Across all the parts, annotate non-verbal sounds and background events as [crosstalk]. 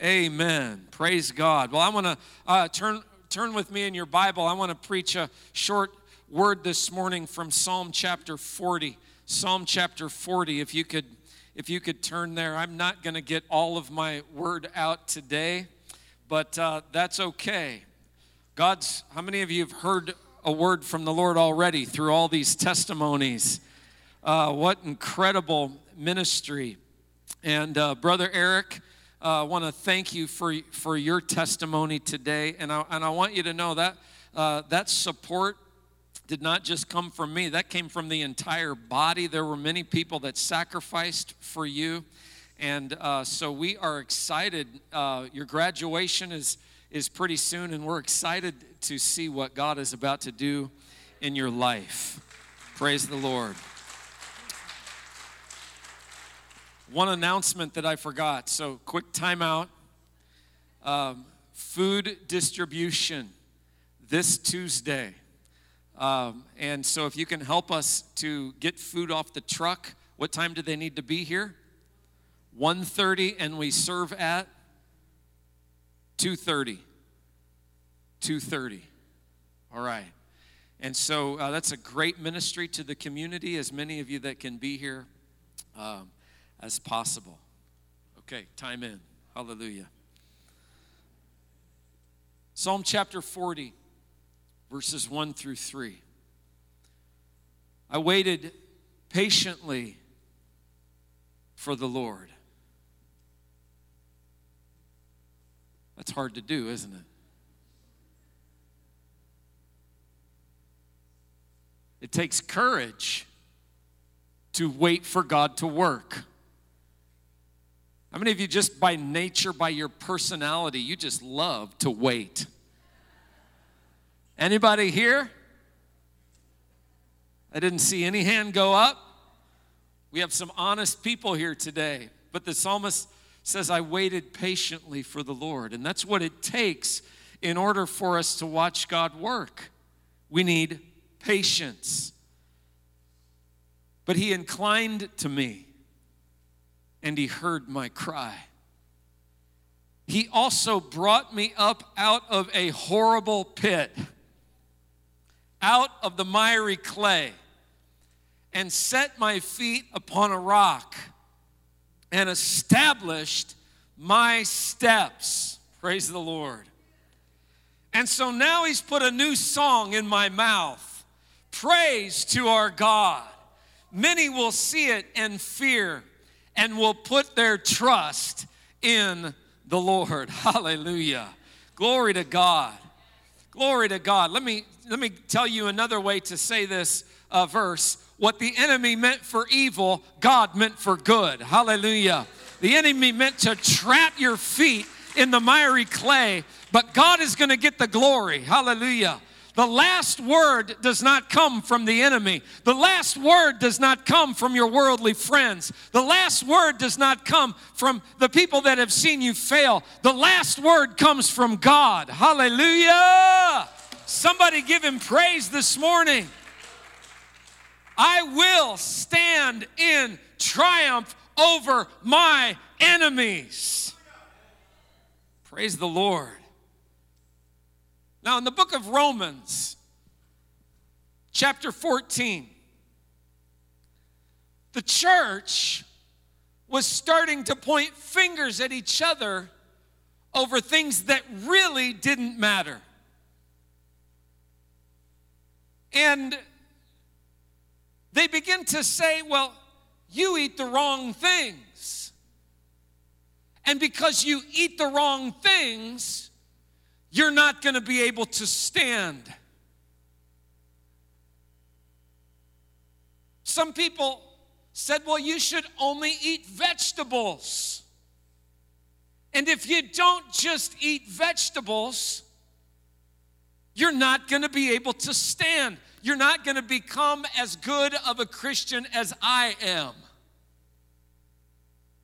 Amen. Praise God. Well, I want to uh, turn turn with me in your Bible. I want to preach a short word this morning from Psalm chapter 40. Psalm chapter 40. If you could, if you could turn there. I'm not going to get all of my word out today, but uh, that's okay. God's. How many of you have heard a word from the Lord already through all these testimonies? Uh, what incredible ministry! And uh, brother Eric uh, want to thank you for, for your testimony today. And I, and I want you to know that uh, that support did not just come from me, that came from the entire body. There were many people that sacrificed for you. And uh, so we are excited. Uh, your graduation is, is pretty soon, and we're excited to see what God is about to do in your life. Praise the Lord. One announcement that I forgot. So, quick timeout. Um, food distribution this Tuesday. Um, and so, if you can help us to get food off the truck, what time do they need to be here? 1.30 and we serve at 2.30 2.30 all right and so uh, that's a great ministry to the community as many of you that can be here um, as possible. Okay, time in. Hallelujah. Psalm chapter 40, verses 1 through 3. I waited patiently for the Lord. That's hard to do, isn't it? It takes courage to wait for God to work. How many of you, just by nature, by your personality, you just love to wait? Anybody here? I didn't see any hand go up. We have some honest people here today. But the psalmist says, I waited patiently for the Lord. And that's what it takes in order for us to watch God work. We need patience. But he inclined to me and he heard my cry. He also brought me up out of a horrible pit, out of the miry clay, and set my feet upon a rock and established my steps. Praise the Lord. And so now he's put a new song in my mouth praise to our God. Many will see it and fear and will put their trust in the Lord. [laughs] Hallelujah. Glory to God. Glory to God. Let me let me tell you another way to say this uh, verse. What the enemy meant for evil, God meant for good. Hallelujah. The enemy meant to trap your feet in the miry clay, but God is going to get the glory. Hallelujah. The last word does not come from the enemy. The last word does not come from your worldly friends. The last word does not come from the people that have seen you fail. The last word comes from God. Hallelujah. Somebody give him praise this morning. I will stand in triumph over my enemies. Praise the Lord. Now, in the book of Romans, chapter 14, the church was starting to point fingers at each other over things that really didn't matter. And they begin to say, well, you eat the wrong things. And because you eat the wrong things, you're not going to be able to stand. Some people said, well, you should only eat vegetables. And if you don't just eat vegetables, you're not going to be able to stand. You're not going to become as good of a Christian as I am.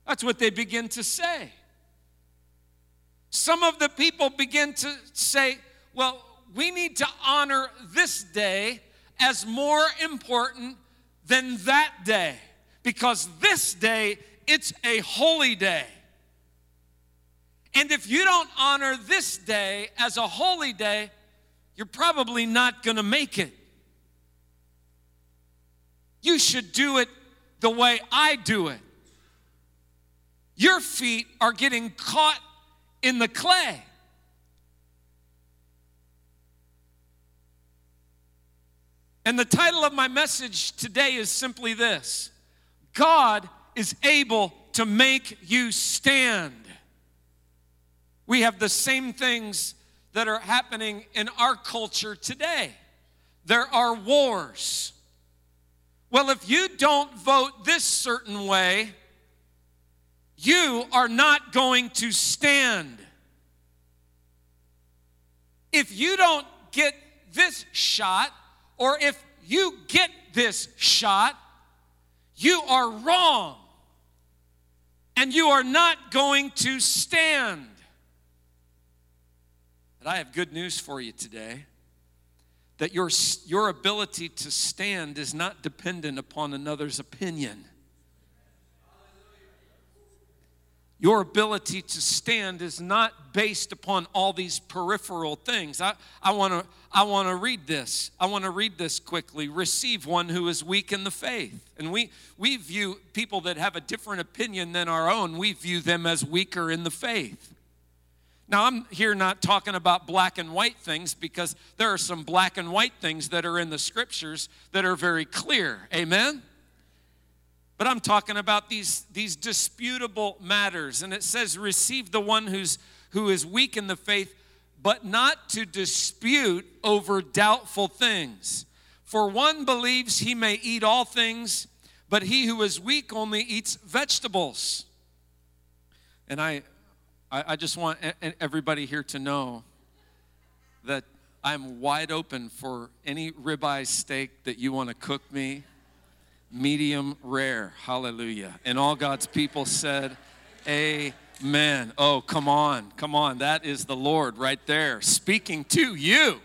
That's what they begin to say. Some of the people begin to say, well, we need to honor this day as more important than that day because this day it's a holy day. And if you don't honor this day as a holy day, you're probably not going to make it. You should do it the way I do it. Your feet are getting caught in the clay. And the title of my message today is simply this God is able to make you stand. We have the same things that are happening in our culture today. There are wars. Well, if you don't vote this certain way, you are not going to stand. If you don't get this shot, or if you get this shot, you are wrong. And you are not going to stand. But I have good news for you today that your, your ability to stand is not dependent upon another's opinion. Your ability to stand is not based upon all these peripheral things. I, I want to I wanna read this. I want to read this quickly. Receive one who is weak in the faith. And we, we view people that have a different opinion than our own, we view them as weaker in the faith. Now, I'm here not talking about black and white things because there are some black and white things that are in the scriptures that are very clear. Amen? But I'm talking about these, these disputable matters. And it says, receive the one who's, who is weak in the faith, but not to dispute over doubtful things. For one believes he may eat all things, but he who is weak only eats vegetables. And I, I, I just want everybody here to know that I'm wide open for any ribeye steak that you want to cook me medium rare. Hallelujah. And all God's people said, Amen. Oh, come on, come on. That is the Lord right there speaking to you.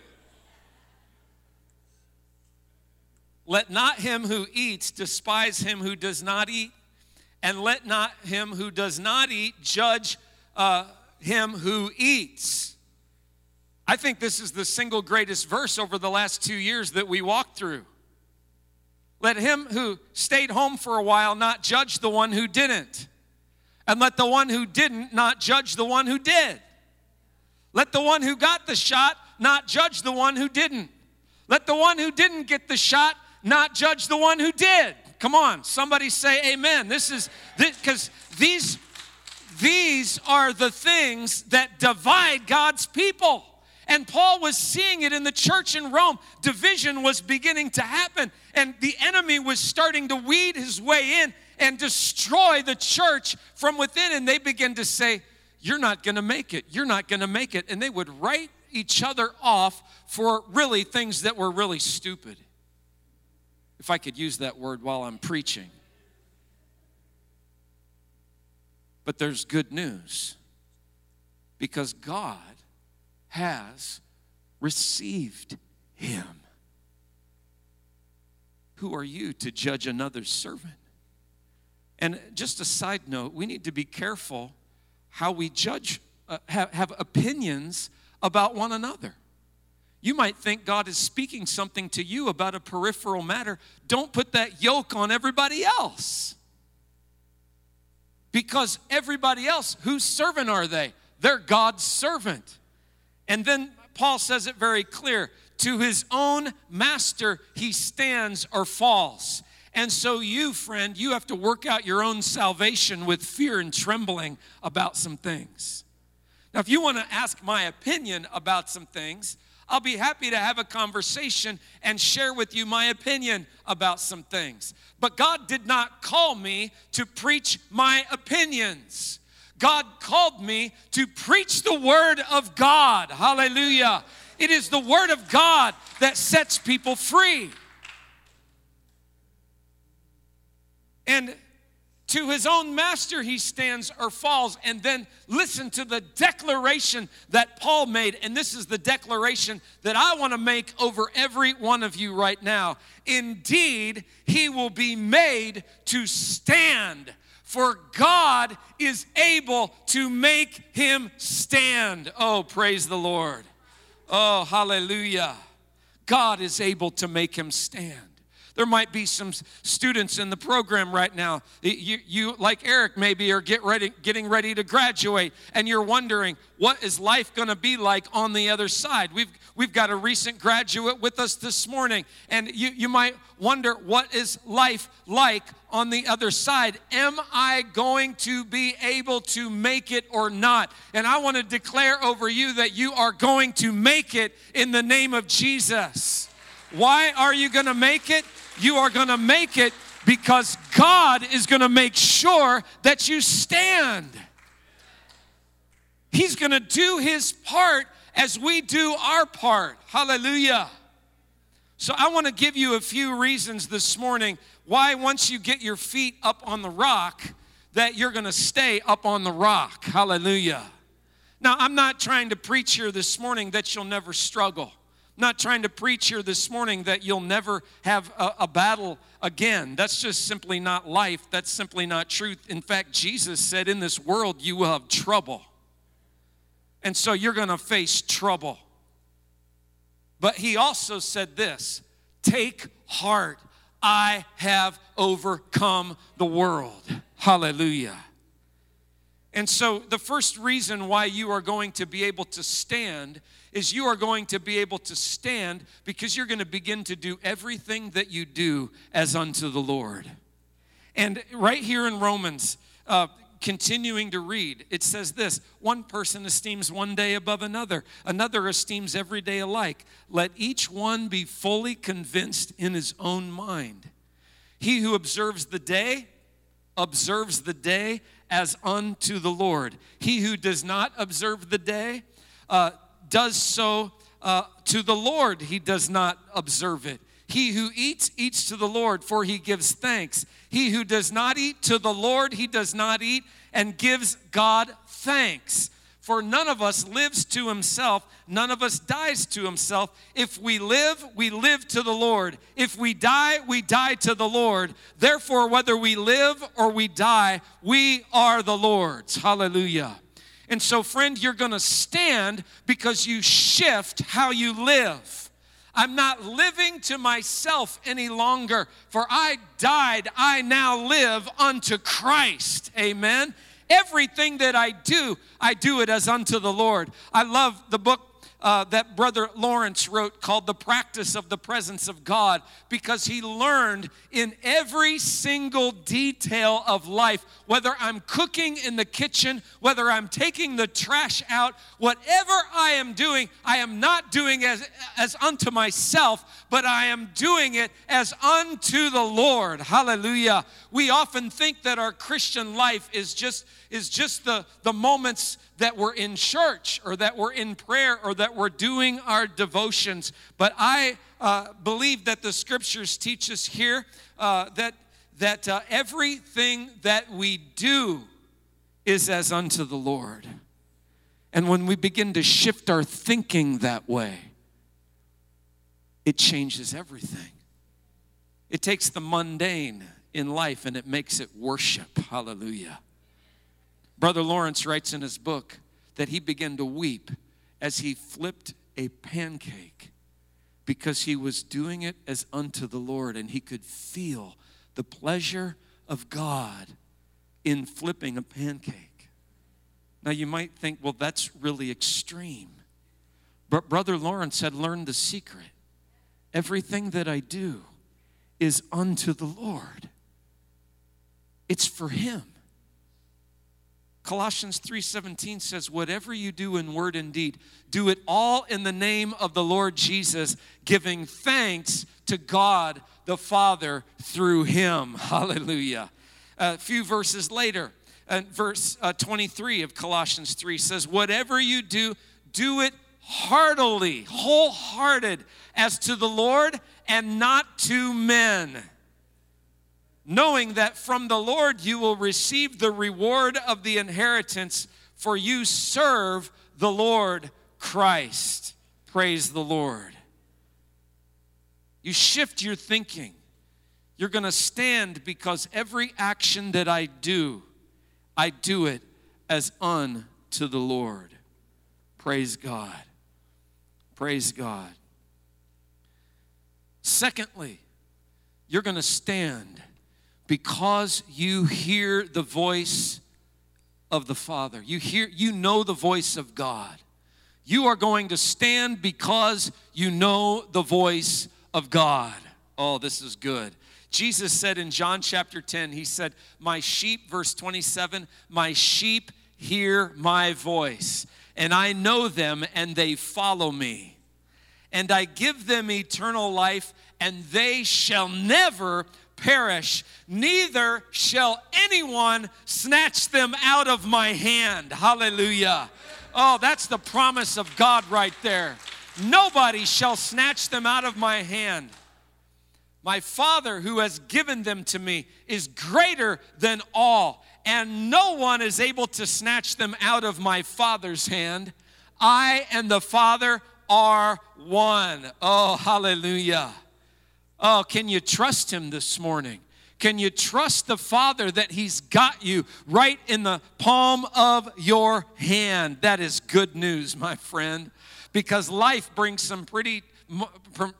Let not him who eats despise him who does not eat, and let not him who does not eat judge uh, him who eats. I think this is the single greatest verse over the last two years that we walked through. Let him who stayed home for a while not judge the one who didn't. And let the one who didn't not judge the one who did. Let the one who got the shot not judge the one who didn't. Let the one who didn't get the shot not judge the one who did. Come on, somebody say amen. This is because these these are the things that divide God's people. And Paul was seeing it in the church in Rome. Division was beginning to happen, and the enemy was starting to weed his way in and destroy the church from within. And they began to say, You're not going to make it. You're not going to make it. And they would write each other off for really things that were really stupid. If I could use that word while I'm preaching. But there's good news because God has received him. Who are you to judge another's servant? And just a side note, we need to be careful how we judge, uh, have, have opinions about one another. You might think God is speaking something to you about a peripheral matter. Don't put that yoke on everybody else. Because everybody else, whose servant are they? They're God's servant. And then Paul says it very clear to his own master, he stands or falls. And so, you, friend, you have to work out your own salvation with fear and trembling about some things. Now, if you want to ask my opinion about some things, I'll be happy to have a conversation and share with you my opinion about some things. But God did not call me to preach my opinions. God called me to preach the Word of God. Hallelujah. It is the Word of God that sets people free. And to his own master he stands or falls. And then listen to the declaration that Paul made. And this is the declaration that I want to make over every one of you right now. Indeed, he will be made to stand for God is able to make him stand. Oh, praise the Lord. Oh, hallelujah. God is able to make him stand. There might be some students in the program right now. You, you like Eric, maybe, are get ready, getting ready to graduate, and you're wondering, what is life going to be like on the other side? We've, we've got a recent graduate with us this morning, and you, you might wonder, what is life like on the other side? Am I going to be able to make it or not? And I want to declare over you that you are going to make it in the name of Jesus. Why are you going to make it? You are going to make it because God is going to make sure that you stand. He's going to do his part as we do our part. Hallelujah. So, I want to give you a few reasons this morning why, once you get your feet up on the rock, that you're going to stay up on the rock. Hallelujah. Now, I'm not trying to preach here this morning that you'll never struggle not trying to preach here this morning that you'll never have a, a, battle again. That's just simply not life. That's simply not truth. In fact, Jesus said, In this world, you will have trouble. And so you're going to face trouble. But he also said this Take heart, I have overcome the world. Hallelujah. And so, the first reason why you are going to be able to stand is you are going to be able to stand because you're going to begin to do everything that you do as unto the Lord. And right here in Romans, uh, continuing to read, it says this one person esteems one day above another, another esteems every day alike. Let each one be fully convinced in his own mind. He who observes the day, observes the day as unto the Lord. He who does not observe the day, uh, does so uh, to the Lord, he does not observe it. He who eats, eats to the Lord, for he gives thanks. He who does not eat to the Lord, he does not eat and gives God thanks. For none of us lives to himself, none of us dies to himself. If we live, we live to the Lord. If we die, we die to the Lord. Therefore, whether we live or we die, we are the Lord's. Hallelujah. And so, friend, you're going to stand because you shift how you live. I'm not living to myself any longer, for I died, I now live unto Christ. Amen. Everything that I do, I do it as unto the Lord. I love the book uh, that Brother Lawrence wrote called The Practice of the Presence of God because he learned in every single detail of life, whether I'm cooking in the kitchen, whether I'm taking the trash out, whatever I am doing, I am not doing as, as unto myself, but I am doing it as unto the Lord. Hallelujah. We often think that our Christian life is just is just the, the moments that we're in church or that we're in prayer or that we're doing our devotions. But I uh, believe that the scriptures teach us here uh, that, that uh, everything that we do is as unto the Lord. And when we begin to shift our thinking that way, it changes everything. It takes the mundane in life and it makes it worship. Hallelujah. Brother Lawrence writes in his book that he began to weep as he flipped a pancake because he was doing it as unto the Lord and he could feel the pleasure of God in flipping a pancake. Now you might think, well, that's really extreme. But Brother Lawrence had learned the secret. Everything that I do is unto the Lord, it's for Him. Colossians 3:17 says whatever you do in word and deed do it all in the name of the Lord Jesus giving thanks to God the Father through him. [laughs] Hallelujah. A few verses later uh, verse uh, 23 of Colossians 3 says whatever you do do it heartily wholehearted as to the Lord and not to men knowing that from the Lord you will receive the reward of the inheritance, for you serve the Lord Christ. Praise the Lord. You shift your thinking. You're going to stand because every action that I do, I do it as unto the Lord. Praise God. Praise God. Secondly, you're going to stand because you hear the voice of the Father. You hear you know the voice of God. You are going to stand because you know the voice of God. Oh, this is good. Jesus said in John chapter 10, He said, My sheep, verse 27, my sheep hear my voice, and I know them, and they follow me. And I give them eternal life, and they shall never perish, neither shall anyone snatch them out of my hand. Hallelujah. Oh, that's the promise of God right there. Nobody shall snatch them out of my hand. My Father, who has given them to me, is greater than all, and no one is able to snatch them out of my Father's hand. I and the Father are one. Oh, hallelujah. Oh, can you trust Him this morning? Can you trust the Father that He's got you right in the palm of your hand? That is good news, my friend, because life brings some pretty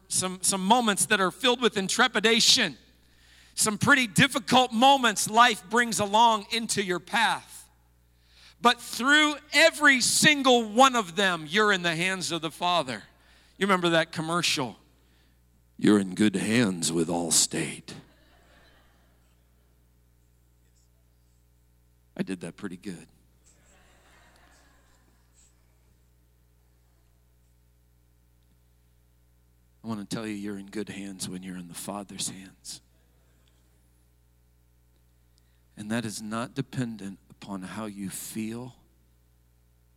some, some moments that are filled with intrepidation, some pretty difficult moments life brings along into your path. But through every single one of them, you're in the hands of the Father. You remember that commercial? You're in good hands with Allstate. I did that pretty good. I want to tell you, you're in good hands when you're in the Father's hands. And that is not dependent upon how you feel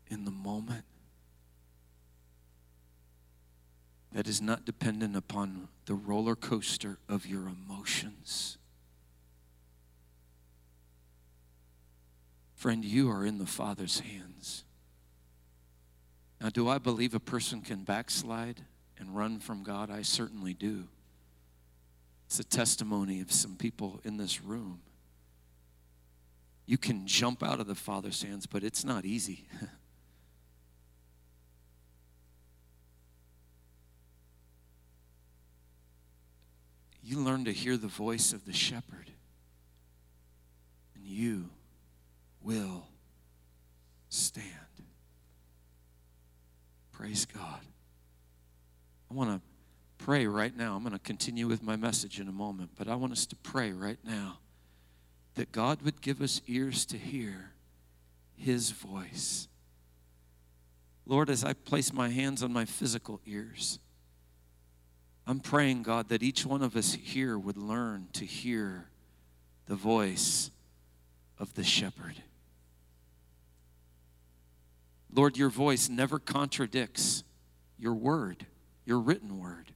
in the moment. That is not dependent upon the roller coaster of your emotions. Friend, you are in the Father's hands. Now, do I believe a person can backslide? and run from God? I certainly do. It's a testimony of some people in this room. You can jump out of the Father's hands, but it's not easy. [laughs] you learn to hear the voice of the shepherd, and you will stand. Praise God. I want to pray right now. I'm going to continue with my message in a moment, but I want us to pray right now that God would give us ears to hear His voice. Lord, as I place my hands on my physical ears, I'm praying, God, that each one of us here would learn to hear the voice of the shepherd. Lord, your voice never contradicts your word your written word.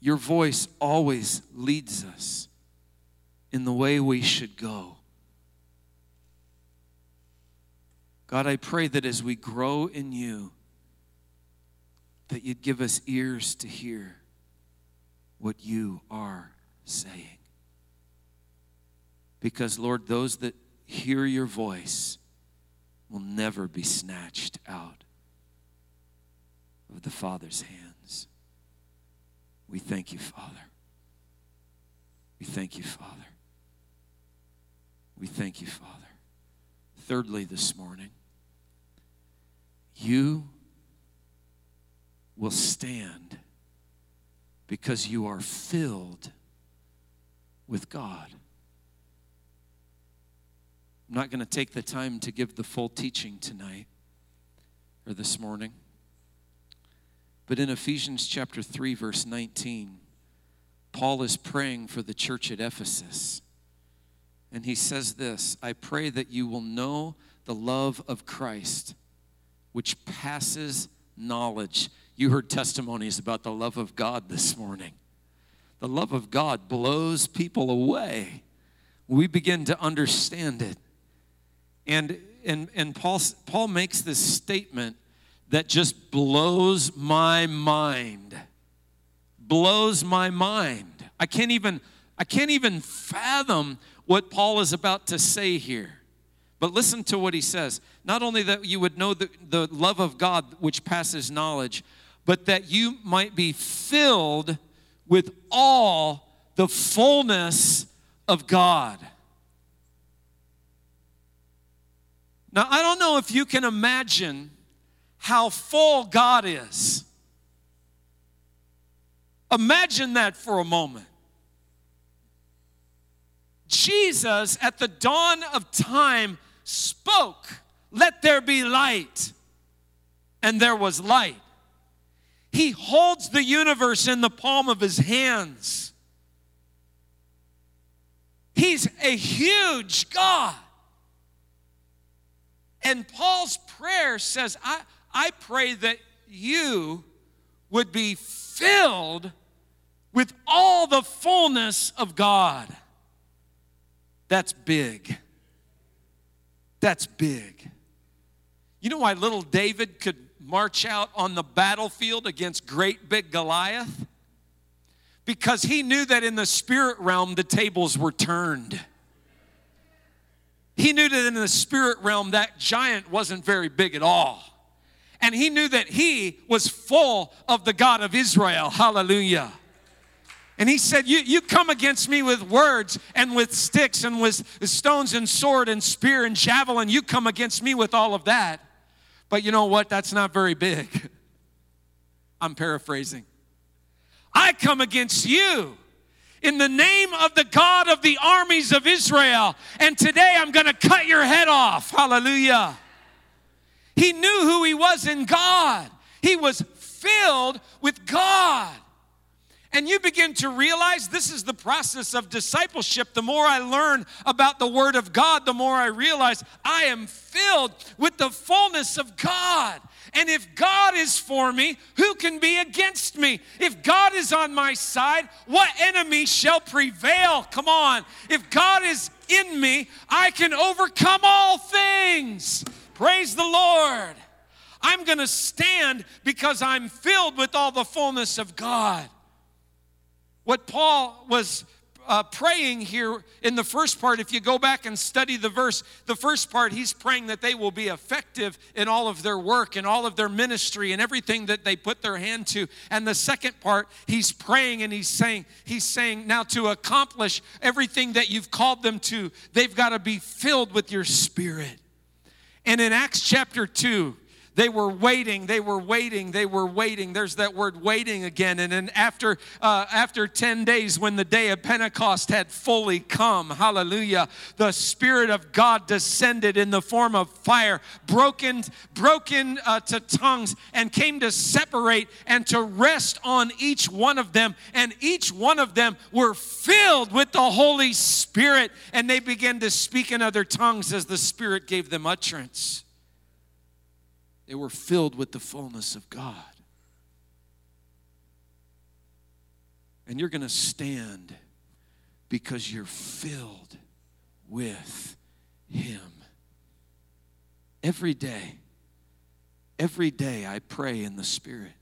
Your voice always leads us in the way we should go. God, I pray that as we grow in you, that you'd give us ears to hear what you are saying. Because, Lord, those that hear your voice will never be snatched out of the Father's hands. We thank you, Father. We thank you, Father. We thank you, Father. Thirdly, this morning, you will stand because you are filled with God. I'm not going to take the time to give the full teaching tonight or this morning. But in Ephesians chapter 3, verse 19, Paul is praying for the church at Ephesus. And he says this I pray that you will know the love of Christ, which passes knowledge. You heard testimonies about the love of God this morning. The love of God blows people away. We begin to understand it. And, and, and Paul, Paul makes this statement that just blows my mind. blows my mind. I can't even I can't even fathom what Paul is about to say here. But listen to what he says. Not only that you would know the, the love of God which passes knowledge, but that you might be filled with all the fullness of God. Now, I don't know if you can imagine how full God is. Imagine that for a moment. Jesus, at the dawn of time, spoke, Let there be light. And there was light. He holds the universe in the palm of his hands. He's a huge God. And Paul's prayer says, I, I pray that you would be filled with all the fullness of God. That's big. That's big. You know why little David could march out on the battlefield against great big Goliath? Because he knew that in the spirit realm the tables were turned. He knew that in the spirit realm that giant wasn't very big at all. And he knew that he was full of the God of Israel. Hallelujah. And he said, you, you come against me with words and with sticks and with stones and sword and spear and javelin. You come against me with all of that. But you know what? That's not very big. [laughs] I'm paraphrasing. I come against you in the name of the God of the armies of Israel. And today I'm going to cut your head off. Hallelujah. He knew who he was in God, he was filled with God. And you begin to realize this is the process of discipleship. The more I learn about the Word of God, the more I realize I am filled with the fullness of God. And if God is for me, who can be against me? If God is on my side, what enemy shall prevail? Come on. If God is in me, I can overcome all things. Praise the Lord. I'm going to stand because I'm filled with all the fullness of God. What Paul was uh, praying here in the first part, if you go back and study the verse, the first part, he's praying that they will be effective in all of their work and all of their ministry and everything that they put their hand to. And the second part, he's praying and he's saying, he's saying, now to accomplish everything that you've called them to, they've got to be filled with your spirit. And in Acts chapter 2, they were waiting, they were waiting, they were waiting. There's that word waiting again. And then after, uh, after 10 days, when the day of Pentecost had fully come, hallelujah, the Spirit of God descended in the form of fire, broken, broken uh, to tongues, and came to separate and to rest on each one of them. And each one of them were filled with the Holy Spirit, and they began to speak in other tongues as the Spirit gave them utterance. They were filled with the fullness of God. And you're going to stand because you're filled with Him. Every day, every day I pray in the Spirit.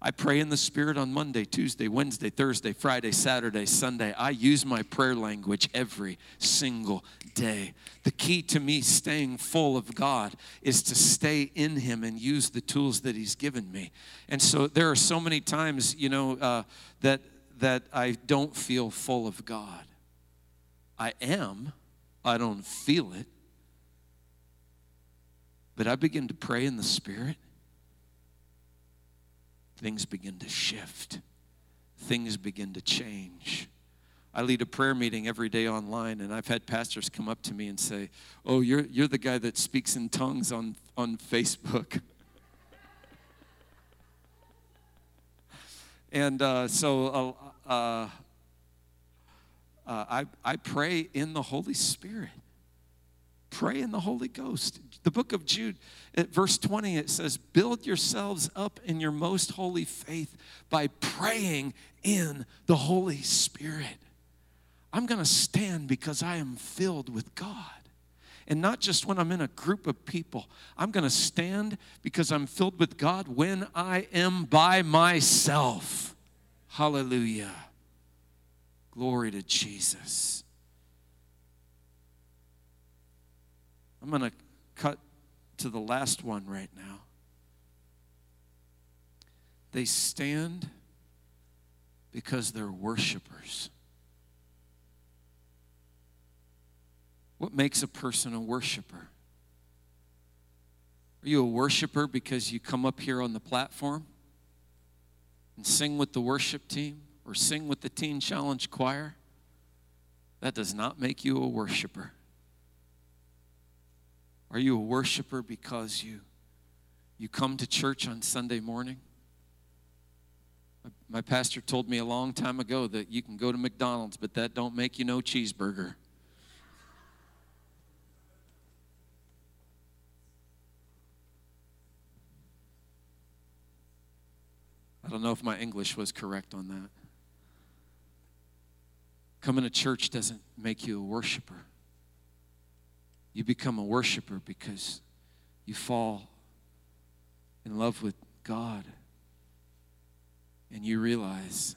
I pray in the Spirit on Monday, Tuesday, Wednesday, Thursday, Friday, Saturday, Sunday. I use my prayer language every single day. The key to me staying full of God is to stay in Him and use the tools that He's given me. And so there are so many times, you know, uh, that that I don't feel full of God. I am. I don't feel it. But I begin to pray in the Spirit things begin to shift, things begin to change. I lead a prayer meeting every day online, and I've had pastors come up to me and say, Oh, you're, you're the guy that speaks in tongues on, on Facebook. [laughs] and uh, so uh, uh, uh, I, I pray in the Holy Spirit. Pray in the Holy Ghost. The book of Jude, at verse 20, it says, Build yourselves up in your most holy faith by praying in the Holy Spirit. I'm going to stand because I am filled with God. And not just when I'm in a group of people. I'm going to stand because I'm filled with God when I am by myself. Hallelujah. Glory to Jesus. I'm going to cut to the last one right now. They stand because they're worshipers. What makes a person a worshiper? Are you a worshiper because you come up here on the platform and sing with the worship team or sing with the Teen Challenge choir? That does not make you a worshiper. Are you a worshiper because you, you come to church on Sunday morning? My pastor told me a long time ago that you can go to McDonald's, but that don't make you no cheeseburger. I don't know if my English was correct on that. Coming to church doesn't make you a worshiper. You become a worshiper because you fall in love with God and you realize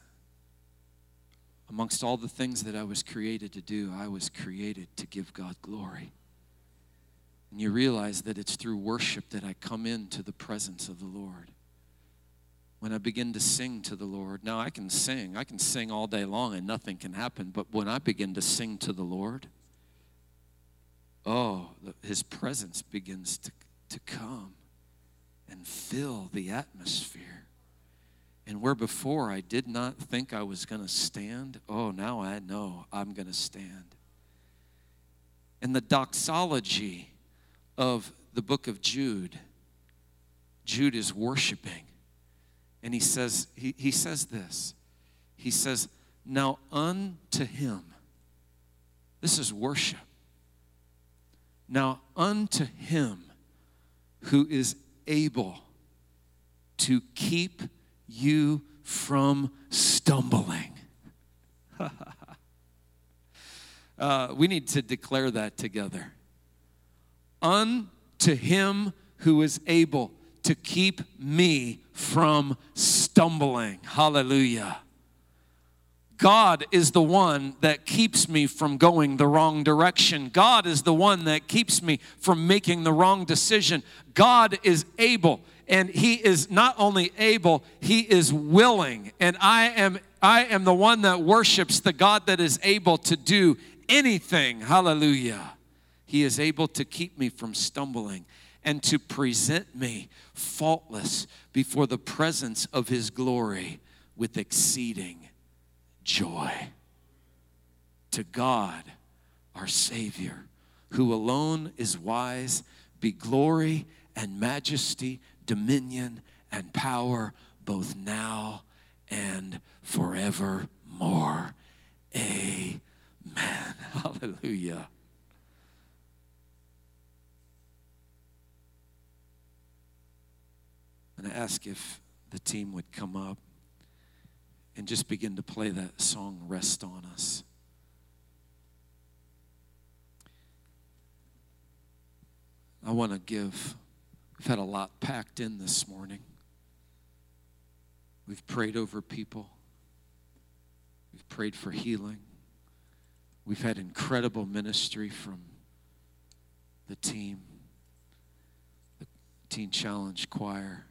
amongst all the things that I was created to do, I was created to give God glory. And you realize that it's through worship that I come into the presence of the Lord. When I begin to sing to the Lord, now I can sing, I can sing all day long and nothing can happen, but when I begin to sing to the Lord, oh, his presence begins to, to come and fill the atmosphere. And where before I did not think I was going to stand, oh, now I know I'm going to stand. And the doxology of the book of Jude, Jude is worshiping. And he says, he, he says this. He says, Now unto him, this is worship. Now, unto him who is able to keep you from stumbling. [laughs] uh, we need to declare that together. Unto him who is able to keep me from stumbling. Hallelujah. God is the one that keeps me from going the wrong direction. God is the one that keeps me from making the wrong decision. God is able and he is not only able, he is willing. And I am I am the one that worships the God that is able to do anything. Hallelujah. He is able to keep me from stumbling and to present me faultless before the presence of his glory with exceeding joy. To God, our Savior, who alone is wise, be glory and majesty, dominion and power, both now and forevermore. Amen. [laughs] Hallelujah. And I ask if the team would come up and just begin to play that song, Rest on Us. I want to give, we've had a lot packed in this morning. We've prayed over people, we've prayed for healing. We've had incredible ministry from the team, the Teen Challenge Choir.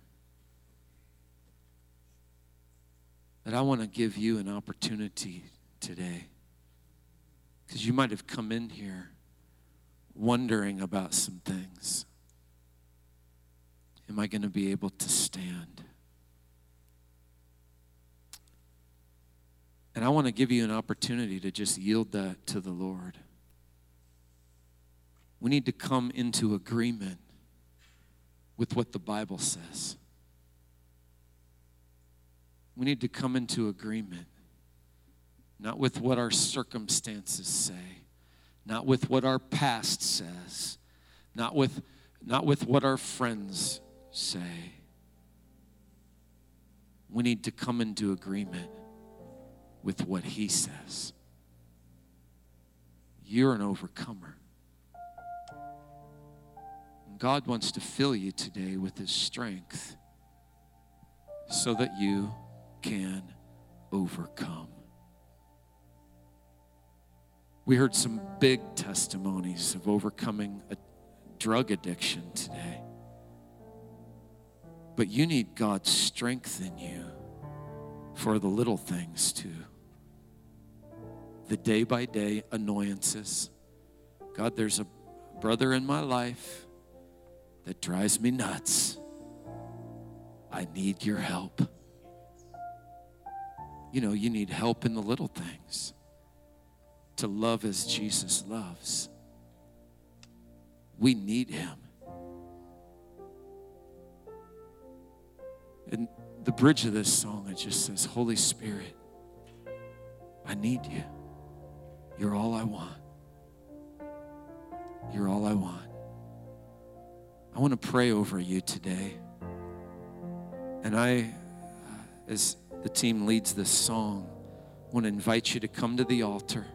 That I want to give you an opportunity today. Because you might have come in here wondering about some things. Am I going to be able to stand? And I want to give you an opportunity to just yield that to the Lord. We need to come into agreement with what the Bible says. We need to come into agreement, not with what our circumstances say, not with what our past says, not with, not with what our friends say. We need to come into agreement with what He says. You're an overcomer. God wants to fill you today with His strength so that you can overcome. We heard some big testimonies of overcoming a drug addiction today. But you need God's strength in you for the little things too. The day by day annoyances. God, there's a brother in my life that drives me nuts. I need your help. You know, you need help in the little things to love as Jesus loves. We need him. And the bridge of this song, it just says, Holy Spirit, I need you. You're all I want. You're all I want. I want to pray over you today. And I, as the team leads this song, want to invite you to come to the altar,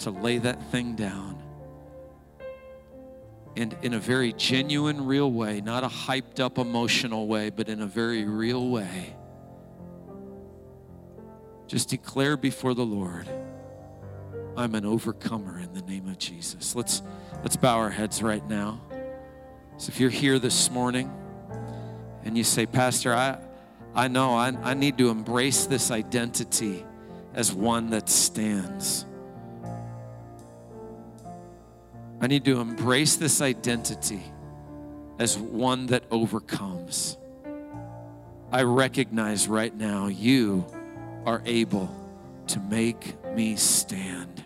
to lay that thing down. And in a very genuine, real way, not a hyped up emotional way, but in a very real way, just declare before the Lord, I'm an overcomer in the name of Jesus. Let's, let's bow our heads right now. So if you're here this morning and you say, Pastor, I, I know I, I need to embrace this identity as one that stands. I need to embrace this identity as one that overcomes. I recognize right now you are able to make me stand.